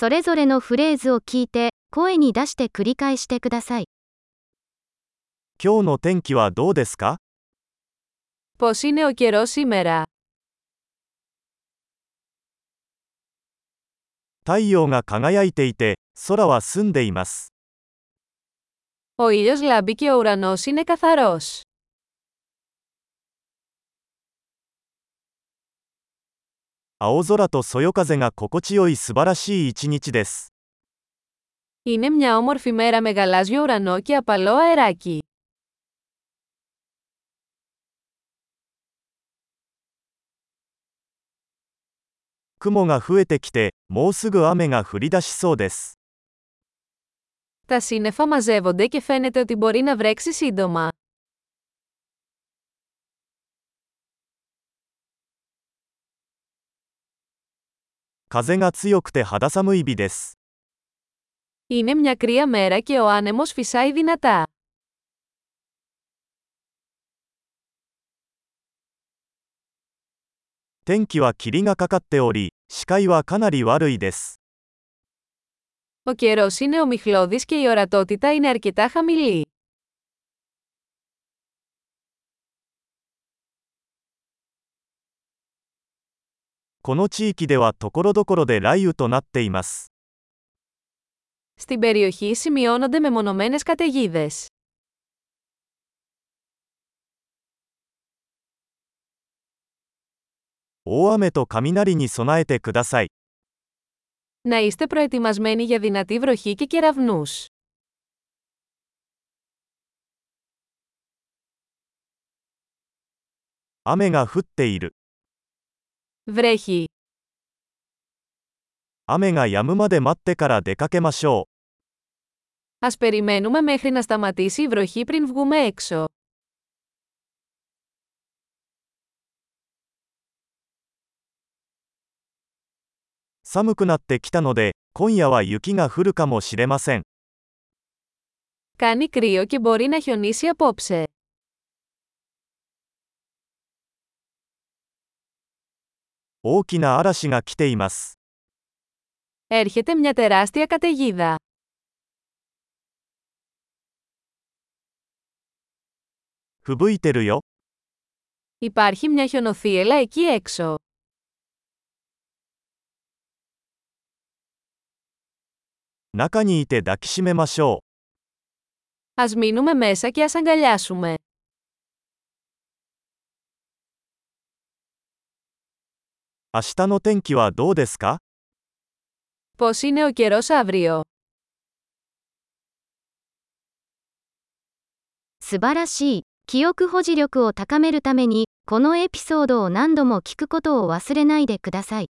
それぞれのフレーズを聞いて、声に出して繰り返してください。今日の天気はどうですか Πώς είναι ο καιρός σήμερα? 太陽が輝いていて、空は澄んでいます。 Ο ήλιος λάμπει και ο ουρανός είναι καθαρός. 青空とそよ風が心地よい素晴らしい一日です。 Είναι μια όμορφη μέρα με γαλάζιο ουρανό και απαλό αεράκι. 雲が増えてきて、もうすぐ雨が降り出しそうです。 Τα σύννεφα μαζεύονται και φαίνεται ότι μπορεί να βρέξει σύντομα. 風が強くて肌寒い日です。 Είναι μια κρύα μέρα και ο άνεμος φυσάει δυνατά. 天気は霧がかかっており、視界はかなり悪いです。 Ο καιρός είναι ομιχλώδης και η ορατότητα είναι αρκετά χαμηλή. この地域では所々で雷雨となっています。 Στην περιοχή σημειώνονται μεμονωμένες καταιγίδες. 大雨と雷に備えてください。 Να είστε προετοιμασμένοι για δυνατή βροχή και κεραυνούς. 雨が降っている。 Βρέχει. 雨が止むまで待ってから出かけましょう。 Ας περιμένουμε μέχρι να σταματήσει η βροχή πριν βγούμε έξω. 寒くなってきたので、今夜は雪が降るかもしれません。 Κάνει κρύο και μπορεί να χιονίσει απόψε. 大きな嵐が来ています。 Έρχεται μια τεράστια καταιγίδα. 吹雪いてるよ。 Υπάρχει μια χιονοθύελα εκεί έξω. 中にいて抱きしめましょう。 Ας μείνουμε μέσα και ας αγκαλιάσουμε. 明日の天気はどうですか Πώς είναι ο καιρός αύριο? 素晴らしい。記憶保持力を高めるために、このエピソードを何度も聞くことを忘れないでください。